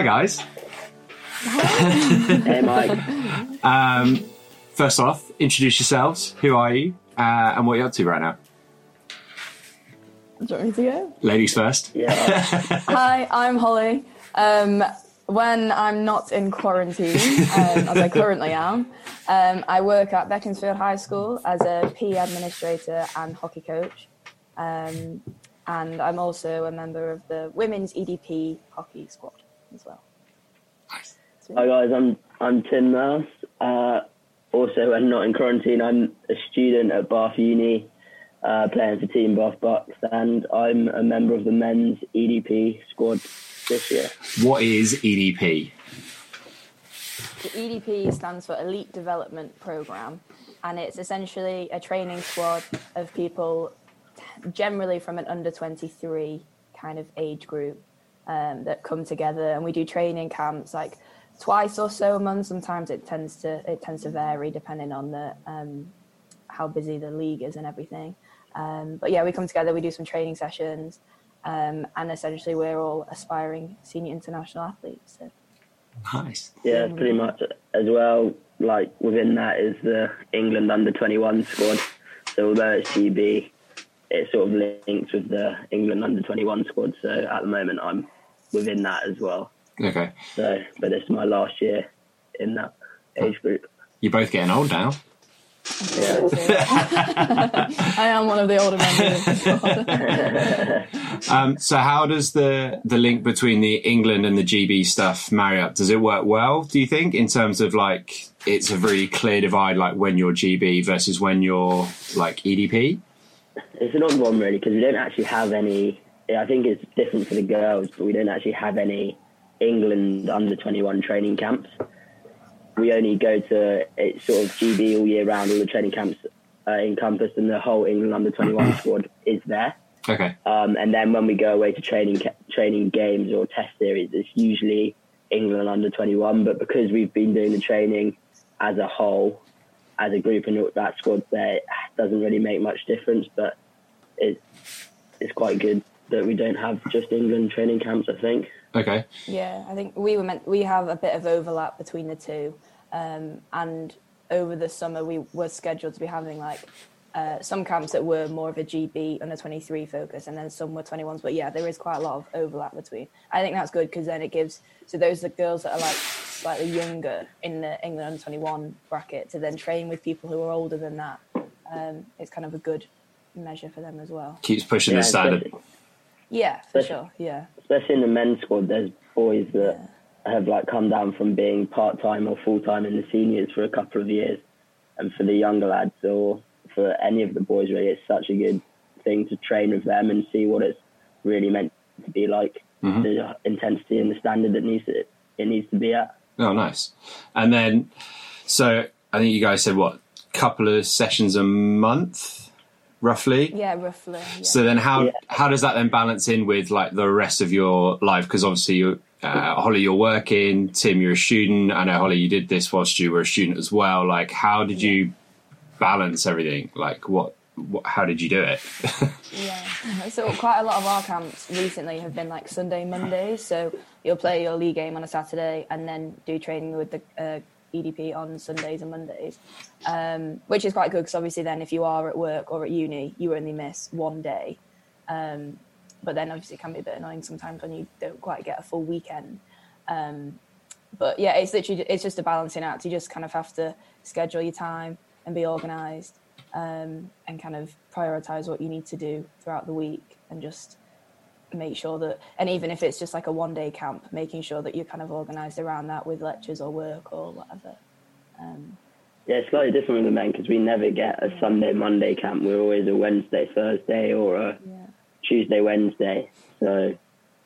Hi, guys. Hey, Mike. Um, first off, introduce yourselves. Who are you? Uh, and what you're you up to right now? Do you want me to go? Ladies first. Yeah. Hi, I'm Holly. Um, when I'm not in quarantine, um, as I currently am, um, I work at Beaconsfield High School as a PE administrator and hockey coach. Um, and I'm also a member of the women's EDP hockey squad as well. Nice. Hi guys, I'm I'm Tim Mouse. Uh, also, when not in quarantine, I'm a student at Bath Uni, uh, playing for Team Bath Bucks, and I'm a member of the men's EDP squad this year. What is EDP? The EDP stands for Elite Development Program, and it's essentially a training squad of people, generally from an under 23 kind of age group, um, that come together, and we do training camps like twice or so a month. Sometimes it tends to it tends to vary depending on the um, how busy the league is and everything. Um, but yeah, we come together, we do some training sessions, um, and essentially we're all aspiring senior international athletes. So. Nice. Yeah, pretty much as well. Like within that is the England under 21 squad. So although it's GB, it sort of links with the England under 21 squad. So at the moment, I'm within that as well. Okay. So, but it's my last year in that age group. You're both getting old now. Yeah. I am one of the older members. of the squad. Um, so, how does the the link between the England and the GB stuff marry up? Does it work well? Do you think, in terms of like, it's a very clear divide, like when you're GB versus when you're like EDP? It's an odd one really because we don't actually have any. I think it's different for the girls, but we don't actually have any England under 21 training camps. We only go to it's sort of GB all year round. All the training camps uh, encompassed, and the whole England under 21 squad is there. Okay. Um, and then when we go away to training training games or test series, it's usually England under 21. But because we've been doing the training as a whole, as a group, and that squad there, it doesn't really make much difference. But it's it's quite good that we don't have just England training camps. I think. Okay. yeah, I think we were meant we have a bit of overlap between the two, um, and over the summer we were scheduled to be having like. Uh, some camps that were more of a GB under 23 focus, and then some were 21s. But yeah, there is quite a lot of overlap between. I think that's good because then it gives so those are the girls that are like slightly younger in the England under 21 bracket to then train with people who are older than that. Um, it's kind of a good measure for them as well. Keeps pushing Yeah, the standard. especially- Yeah, for But- sure. Yeah, especially in the men's squad, there's boys that have like come down from being part time or full time in the seniors for a couple of years, and for the younger lads or for any of the boys, really, it's such a good thing to train with them and see what it's really meant to be like, mm-hmm. the intensity and the standard that needs to, it needs to be at. Oh, nice. And then, so I think you guys said what, couple of sessions a month, roughly. yeah, roughly. Yeah. So then, how Yeah. how does that then balance in with like the rest of your life? Because obviously, you, uh, Holly, you're working. Tim, you're a student. I know Holly, you did this whilst you were a student as well. Like, how did you balance everything? Like, what, what how did you do it? Yeah. So quite a lot of our camps recently have been like Sunday, Mondays. So you'll play your league game on a Saturday and then do training with the uh, EDP on Sundays and Mondays, um, which is quite good because obviously then if you are at work or at uni, you only miss one day. Um, but then obviously it can be a bit annoying sometimes when you don't quite get a full weekend. Um, but yeah, it's literally it's just a balancing act. You just kind of have to schedule your time and be organised um, and kind of prioritize what you need to do throughout the week and just make sure that and even if it's just like a one day camp making sure that you're kind of organized around that with lectures or work or whatever um, Yeah, it's slightly different with the men because we never get a Sunday, Monday camp. We're always a Wednesday, Thursday, or a yeah Tuesday, Wednesday. So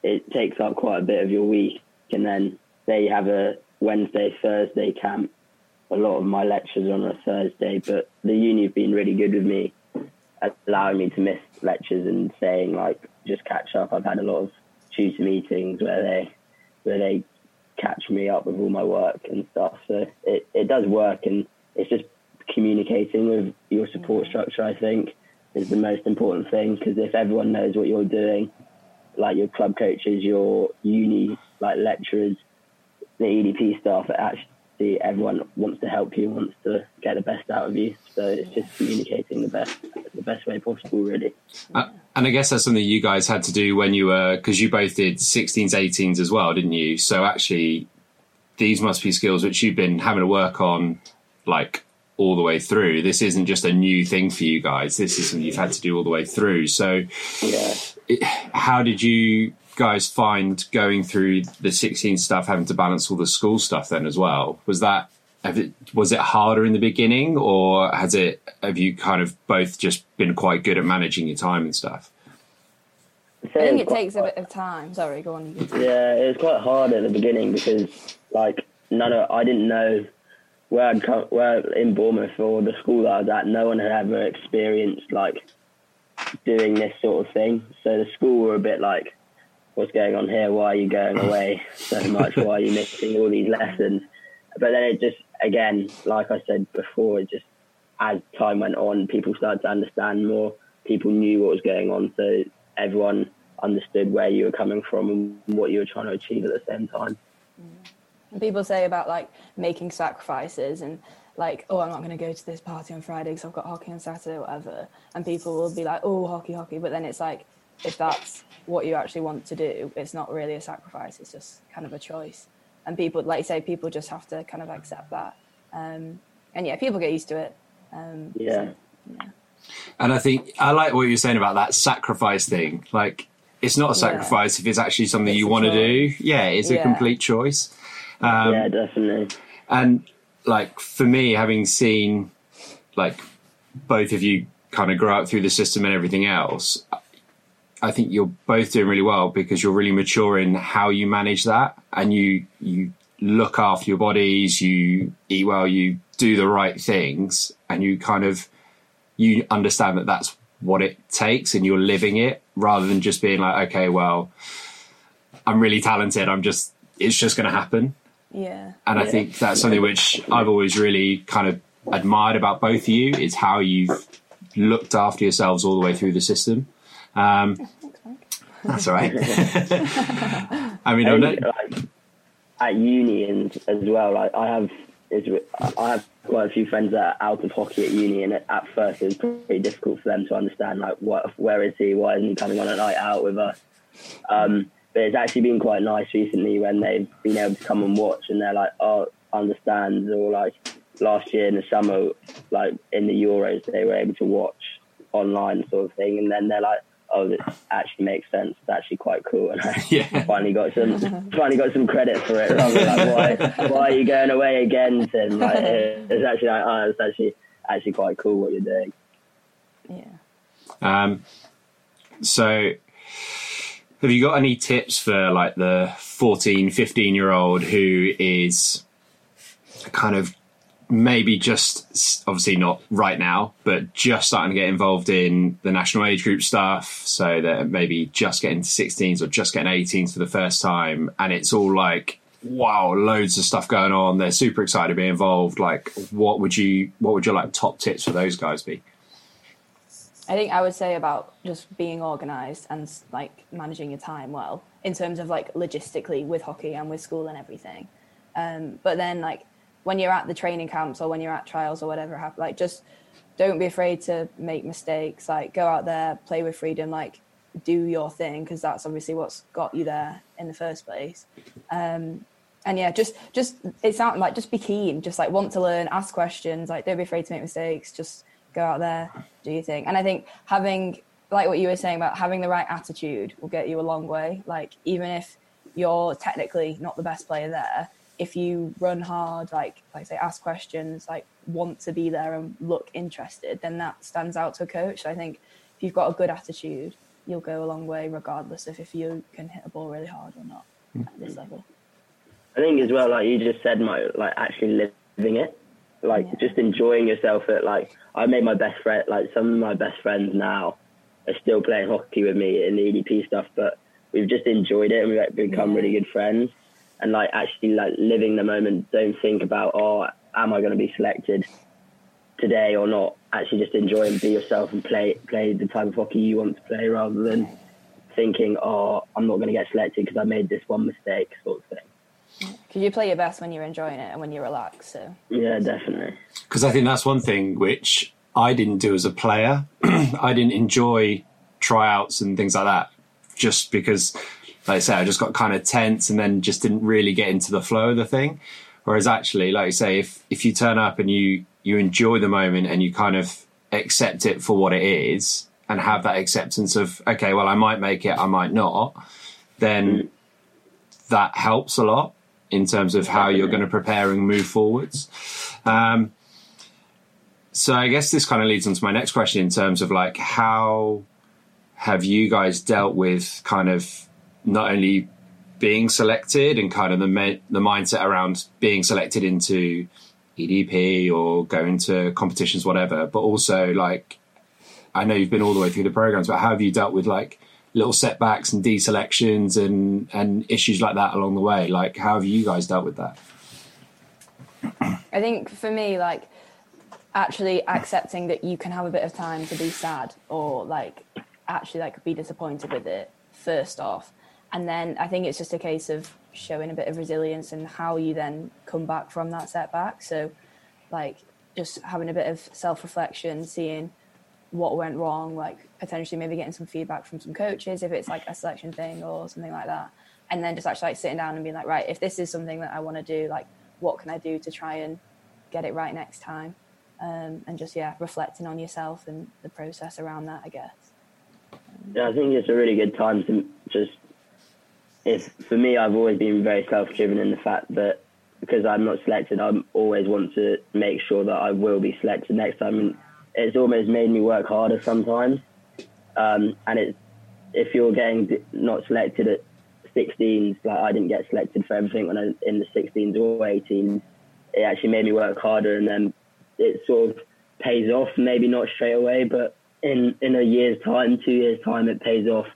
it takes up quite a bit of your week. And then you have a Wednesday, Thursday camp. A lot of my lectures are on a Thursday, but the uni have been really good with me, allowing me to miss lectures and saying like just catch up. I've had a lot of tutor meetings where they where they catch me up with all my work and stuff. So it, it does work and it's just communicating with your support mm. structure, I think, is the most important thing because if everyone knows what you're doing, like your club coaches, your uni like lecturers, the EDP staff, it actually everyone wants to help you, wants to get the best out of you. So it's just communicating the best the best way possible, really. Uh, and I guess that's something you guys had to do when you were because you both did 16s, 18s as well, didn't you? So actually, these must be skills which you've been having to work on, like all the way through. This isn't just a new thing for you guys. This is something you've had to do all the way through. So, Yeah. it, how did you guys find going through the 16 stuff, having to balance all the school stuff then as well? Was that have it, was it harder in the beginning, or has it have you kind of both just been quite good at managing your time and stuff? I'd I say think it quite- takes a bit of time. Sorry, go on. Yeah, it was quite hard at the beginning because like none of I didn't know where I'd come where in Bournemouth or the school that I was at. No one had ever experienced like doing this sort of thing. So the school were a bit like, "What's going on here? Why are you going away so much? Why are you missing all these lessons?" But then it just again, like I said before, it just as time went on, people started to understand more. People knew what was going on, so everyone understood where you were coming from and what you were trying to achieve at the same time. People say about like making sacrifices and like, oh, I'm not going to go to this party on Friday because I've got hockey on Saturday or whatever. And people will be like, oh, hockey, hockey. But then it's like, if that's what you actually want to do, it's not really a sacrifice. It's just kind of a choice. And people, like you say, people just have to kind of accept that. Um, and yeah, people get used to it. Um, Yeah. so, And I think I like what you're saying about that sacrifice thing. Like, it's not a Yeah. sacrifice if it's actually something It's you want to do. Yeah, it's a complete choice. Um, yeah, definitely. And like for me, having seen like both of you kind of grow up through the system and everything else, I think you're both doing really well because you're really mature in how you manage that and you you look after your bodies, you eat well, you do the right things, and you kind of you understand that that's what it takes and you're living it rather than just being like, okay, well, I'm really talented. I'm just it's just going to happen. yeah. And I Yeah. think that's something which I've always really kind of admired about both of you is how you've looked after yourselves all the way through the system. Um, that's all right. I mean, I I'm like, at uni and as well, like I have is I have quite a few friends that are out of hockey at uni, and at first it was pretty difficult for them to understand like what where is he, why isn't he coming on a night out with us? Um, but it's actually been quite nice recently when they've been able to come and watch, and they're like, oh, understands, or like last year in the summer, like in the Euros, they were able to watch online sort of thing, and then they're like, oh, this actually makes sense. It's actually quite cool, and I Yeah. finally got some finally got some credit for it. Rather than like, why why are you going away again, Tim? Like, it's actually like, oh, it's actually actually quite cool what you're doing. Yeah. um, so have you got any tips for like the 14, 15 year old who is kind of maybe just obviously not right now, but just starting to get involved in the national age group stuff. So that maybe just getting to 16s or just getting 18s for the first time. And it's all like, wow, loads of stuff going on. They're super excited to be involved. Like, what would you, what would your like top tips for those guys be? I think I would say about just being organized and like managing your time well in terms of like logistically with hockey and with school and everything. Um, but then like when you're at the training camps or when you're at trials or whatever, like just don't be afraid to make mistakes. Like go out there, play with freedom, like do your thing because that's obviously what's got you there in the first place. Um, and yeah, just just it's sounds like just be keen, just like want to learn, ask questions, like don't be afraid to make mistakes, just go out there, do your thing. And I think having like what you were saying about having the right attitude will get you a long way. Like even if you're technically not the best player there, if you run hard, like like I say, ask questions, like want to be there and look interested, then that stands out to a coach. So I think if you've got a good attitude, you'll go a long way regardless of if you can hit a ball really hard or not at this mm-hmm. level. I think as well, like you just said, Mo, like actually living it, like Yeah. just enjoying yourself. At like I made my best friend, like some of my best friends now are still playing hockey with me in the EDP stuff, but we've just enjoyed it and we've like, become Yeah. really good friends. And like actually like living the moment. Don't think about oh, am I going to be selected today or not? Actually, just enjoy and be yourself and play play the type of hockey you want to play rather than thinking, oh, I'm not going to get selected because I made this one mistake, sort of thing. Because you play your best when you're enjoying it and when you're relaxed. So Yeah, definitely. because I think that's one thing which I didn't do as a player. I didn't enjoy tryouts and things like that, just because, like I say, I just got kind of tense and then just didn't really get into the flow of the thing. Whereas actually, like you say, if if you turn up and you you enjoy the moment and you kind of accept it for what it is and have that acceptance of okay, well, I might make it, I might not, then that helps a lot in terms of how you're going to prepare and move forwards. Um, so I guess this kind of leads on to my next question in terms of like how have you guys dealt with kind of not only being selected and kind of the the mindset around being selected into EDP or going to competitions, whatever, but also like I know you've been all the way through the programs, but how have you dealt with like little setbacks and deselections and and issues like that along the way? Like how have you guys dealt with that? I think for me, like actually accepting that you can have a bit of time to be sad or like actually like be disappointed with it first off and then i think it's just a case of showing a bit of resilience and how you then come back from that setback. So like just having a bit of self-reflection seeing what went wrong like potentially maybe getting some feedback from some coaches if it's like a selection thing or something like that. And then just actually like sitting down and being like right if this is something that i want to do like what can i do to try and get it right next time? Um, and just yeah reflecting on yourself and the process around that i guess. Yeah, I think it's a really good time to just. If for me, I've always been very self-driven in the fact that because I'm not selected, I always want to make sure that I will be selected next time. And it's almost made me work harder sometimes. Um, and it's if you're getting not selected at 16s, like I didn't get selected for everything when I in the 16s or 18s, it actually made me work harder, and then it sort of pays off. Maybe not straight away, but in in a year's time, two years time, it pays off.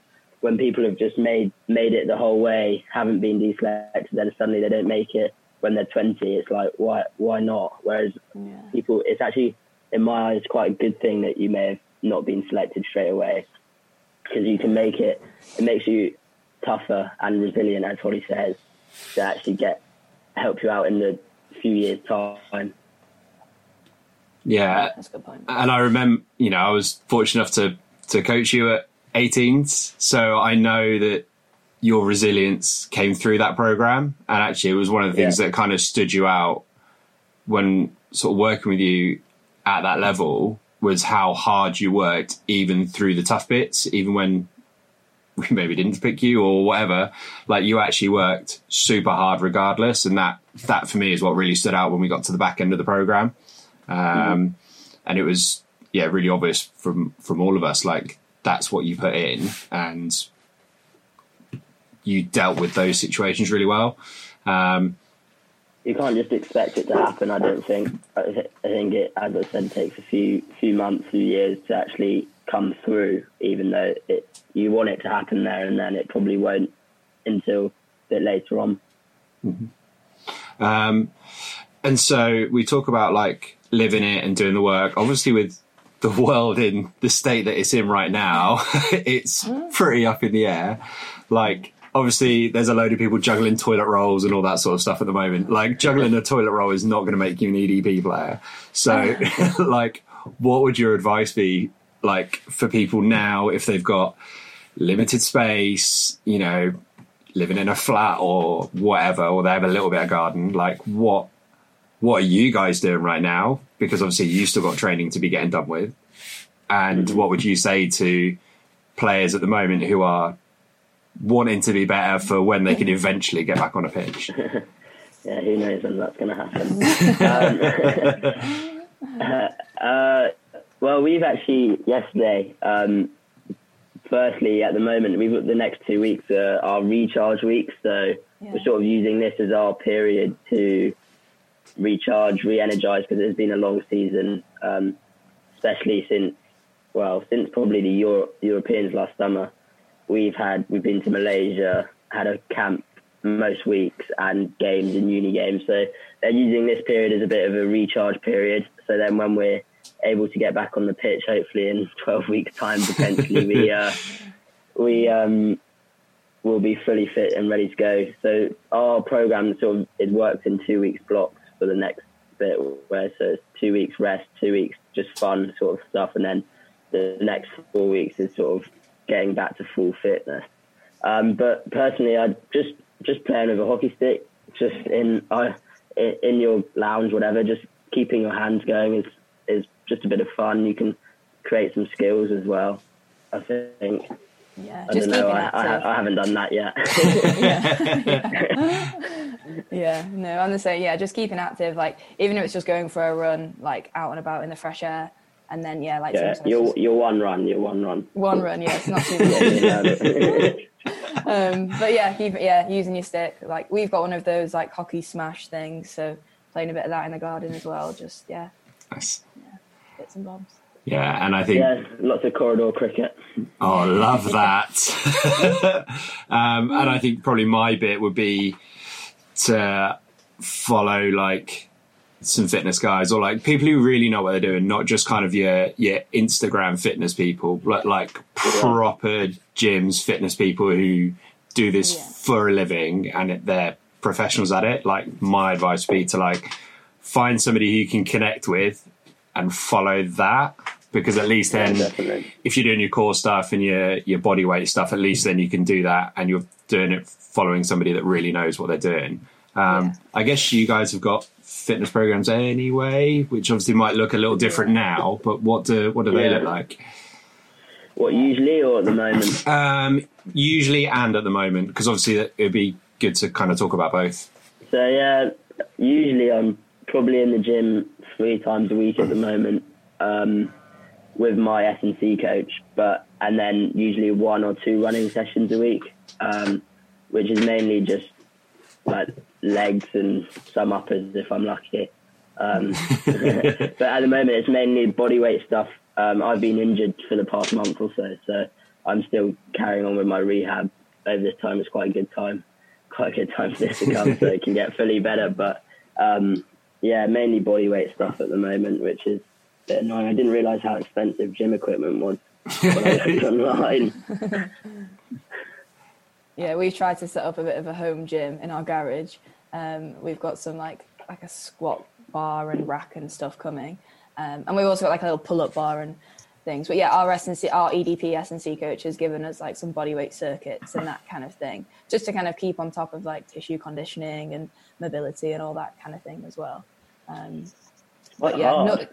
When people have just made made it the whole way, haven't been deselected, then suddenly they don't make it when they're 20. It's like why why not? Whereas yeah people, it's actually in my eyes quite a good thing that you may have not been selected straight away because you can make it. It makes you tougher and resilient, as Holly says, to actually get help you out in the few years time. Yeah, that's a good point. point and I remember, you know, I was fortunate enough to to coach you at 18s, so I know that your resilience came through that program, and actually, it was one of the things Yeah. that kind of stood you out when sort of working with you at that level was how hard you worked, even through the tough bits, even when we maybe didn't pick you or whatever. Like you actually worked super hard regardless, and that that for me is what really stood out when we got to the back end of the program um, and it was yeah really obvious from from all of us like that's what you put in and you dealt with those situations really well um, You can't just expect it to happen. I don't think. I, think it, as I said, takes a few few months, few years to actually come through. Even though it, you want it to happen there and then, it probably won't until a bit later on. um, and so we talk about like living it and doing the work obviously with the world in the state that it's in right now it's mm. pretty up in the air. Like obviously there's a load of people juggling toilet rolls and all that sort of stuff at the moment. Like juggling a toilet roll is not going to make you an edp player. So uh-huh. like what would your advice be like for people now if they've got limited space you know living in a flat or whatever or they have a little bit of garden? Like what what are you guys doing right now because obviously you still got training to be getting done with and what would you say to players at the moment who are wanting to be better for when they can eventually get back on a pitch Yeah, who knows when that's going to happen. um, uh, well, we've actually yesterday. Um, firstly, at the moment, we've got the next two weeks are our recharge weeks, so Yeah. we're sort of using this as our period to recharge, re-energize because it's been a long season, um, especially since well, since probably the Euro- Europeans last summer. We've had we've been to Malaysia, had a camp most weeks and games and uni games. So they're using this period as a bit of a recharge period. So then when we're able to get back on the pitch, hopefully in 12 weeks time, potentially we, uh, we um, will be fully fit and ready to go. So our program sort of it works in two weeks blocks for the next bit, where so it's two weeks rest, two weeks just fun sort of stuff, and then the next four weeks is sort of getting back to full fitness. Um, but personally, I just just playing with a hockey stick, just in uh, in your lounge, whatever, just keeping your hands going is is just a bit of fun. You can create some skills as well. I think. Yeah, I just don't know. I, active. I, I haven't done that yet. yeah, no, I'm the same. Yeah, just keeping active. Like even if it's just going for a run, like out and about in the fresh air, and then yeah, like yeah, sometimes you're just you're one run. You're one run. one run. Yeah, it's not too much. Yeah, um, but yeah, keep yeah using your stick. Like we've got one of those like hockey smash things, so playing a bit of that in the garden as well. Just yeah, Nice. bits and bobs. Yeah, and I think yeah, lots of corridor cricket. Oh, I love that. um, and I think probably my bit would be to follow like some fitness guys or like people who really know what they're doing, not just kind of your your Instagram fitness people, but like proper gyms fitness people who do this Yeah. for a living and they're professionals at it. Like my advice would be to like find somebody who you can connect with and follow that because at least then Definitely. if you're doing your core stuff and your your body weight stuff, at least then you can do that, and you're doing it following somebody that really knows what they're doing. Um, Yeah. I guess you guys have got fitness programs anyway, which obviously might look a little different now. But what do what do they Yeah. look like? What usually or at the moment? Um, usually and at the moment, because obviously it would be good to kind of talk about both. So yeah, usually I'm probably in the gym three times a week at the moment um, with my S and C coach, but and then usually one or two running sessions a week, um, which is mainly just like legs and some uppers if I'm lucky. Um, but at the moment, it's mainly body weight stuff. Um, I've been injured for the past month or so, so I'm still carrying on with my rehab. Over this time, it's quite a good time, quite a good time for this to come, so it can get fully better. But um, yeah, mainly body weight stuff at the moment, which is a bit annoying. I didn't realise how expensive gym equipment was when I looked online. Yeah, we tried to set up a bit of a home gym in our garage. Um, we've got some like like a squat bar and rack and stuff coming, um, and we've also got like a little pull up bar and things. But yeah, our S and C, our EDP S and C coach has given us like some body weight circuits and that kind of thing, just to kind of keep on top of like tissue conditioning and mobility and all that kind of thing as well. Um, but yeah, no,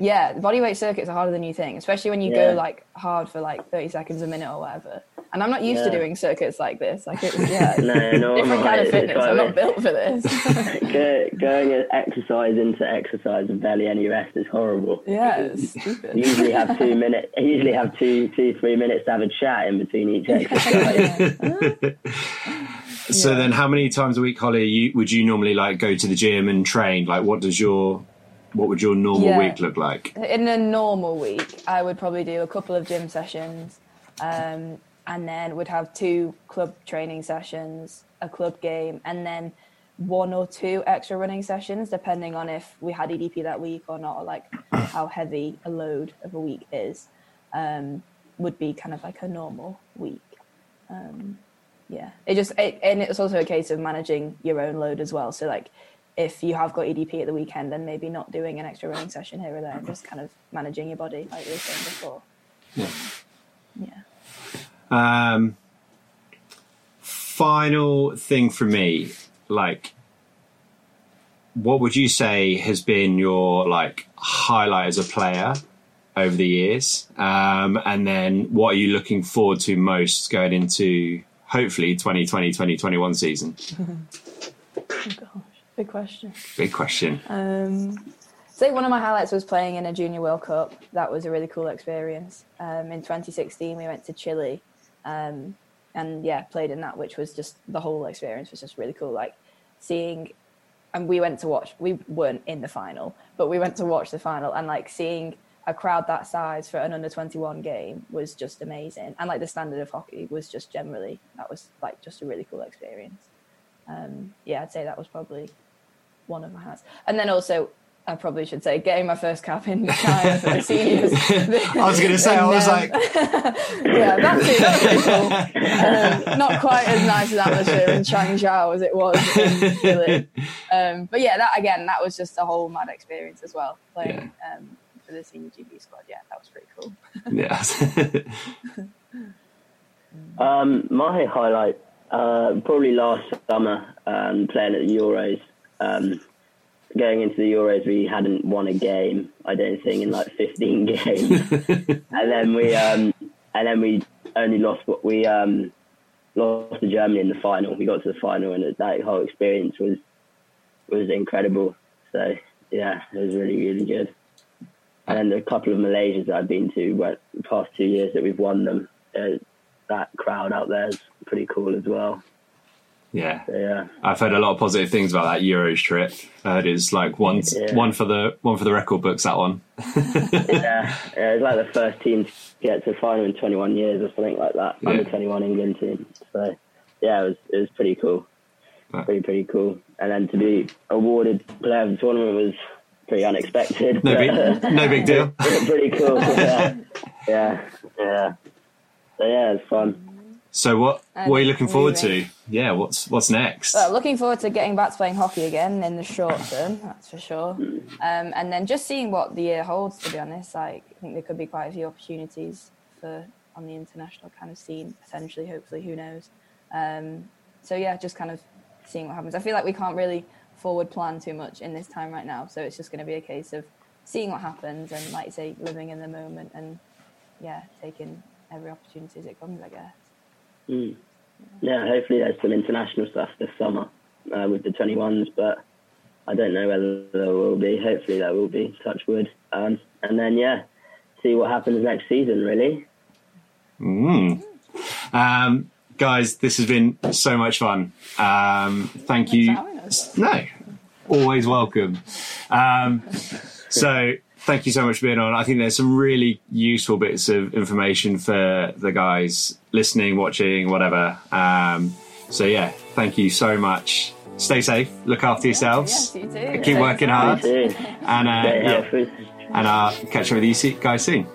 yeah, body weight circuits are harder than you think, especially when you Yeah. go like hard for like thirty seconds a minute or whatever. And I'm not used to doing circuits like this. Like it's yeah, No, no, different I'm kind of fitness. It's I'm not built for this. Go- going exercise into exercise and barely any rest is horrible. yeah, it's stupid. Usually have two minutes. Usually have two, two, three minutes to have a chat in between each exercise. So Yeah. then, how many times a week, Holly, you, would you normally like go to the gym and train? Like, what does your what would your normal Yeah. week look like? In a normal week, I would probably do a couple of gym sessions, um, and then we'd have two club training sessions, a club game, and then one or two extra running sessions, depending on if we had EDP that week or not, or like how heavy a load of a week is. Um, would be kind of like a normal week. Um, yeah, it just it, and it's also a case of managing your own load as well. So like if you have got EDP at the weekend, then maybe not doing an extra running session here or there, and just kind of managing your body like we were saying before. Yeah. Yeah. Um, final thing for me, like, what would you say has been your like highlight as a player over the years? Um, and then what are you looking forward to most going into hopefully 2020 2021 season? Oh gosh, big question. Big question. Um, say one of my highlights was playing in a Junior World Cup. That was a really cool experience. Um, in 2016, we went to Chile, um, and yeah, played in that, which was just the whole experience was just really cool. Like seeing, and we went to watch. We weren't in the final, but we went to watch the final, and like seeing a crowd that size for an under 21 game was just amazing. And like the standard of hockey was just generally that was like just a really cool experience. Um, yeah, I'd say that was probably one of my highlights. And then also I probably should say getting my first cap in China for the seniors. I was going to say, I was And, like, um, yeah, that's it. That's pretty cool. Um, not quite as nice an atmosphere in Changzhou as it was in Chile. Um, but yeah, that again, that was just a whole mad experience as well. Playing um, for the senior GB squad, yeah, that was pretty cool. yeah. Um, my highlight, uh, probably last summer, um, playing at the Euros. Going into the Euros, we hadn't won a game. I don't think in like 15 games, and then we, um, and then we only lost what we um, lost to Germany in the final. We got to the final, and that whole experience was was incredible. So yeah, it was really really good. And then the couple of Malaysias that I've been to, where the past two years that we've won them, uh, that crowd out there is pretty cool as well. Yeah. Yeah, I've heard a lot of positive things about that Euros trip. I heard it's like one, Yeah. one for the one for the record books. That one. yeah, yeah, it's like the first team to get to the final in 21 years or something like that. Yeah. Under 21 England team. So yeah, it was it was pretty cool. Wow. Pretty pretty cool. And then to be awarded player of the tournament was pretty unexpected. No big, no big deal. pretty cool. Yeah, yeah, yeah. So yeah, it's fun. So what what are you looking forward moving. to? Yeah, what's what's next? Well, looking forward to getting back to playing hockey again in the short term, that's for sure. Um, and then just seeing what the year holds. To be honest, like I think there could be quite a few opportunities for on the international kind of scene potentially. Hopefully, who knows? Um, so yeah, just kind of seeing what happens. I feel like we can't really forward plan too much in this time right now, so it's just going to be a case of seeing what happens and, like you say, living in the moment and yeah, taking every opportunity as it comes. I guess. Mm. Yeah, hopefully there's some international stuff this summer uh, with the 21s, but I don't know whether there will be. Hopefully there will be, touch wood. Um, and then, yeah, see what happens next season, really. Mm. Um, guys, this has been so much fun. Um, thank you. for having us. No, always welcome. Um, so thank you so much for being on. I think there's some really useful bits of information for the guys listening, watching, whatever. Um, so yeah, thank you so much. Stay safe. Look after yourselves. Yes, you too. Keep working hard. See you soon. And uh, yeah, and I'll catch up with you see- guys soon.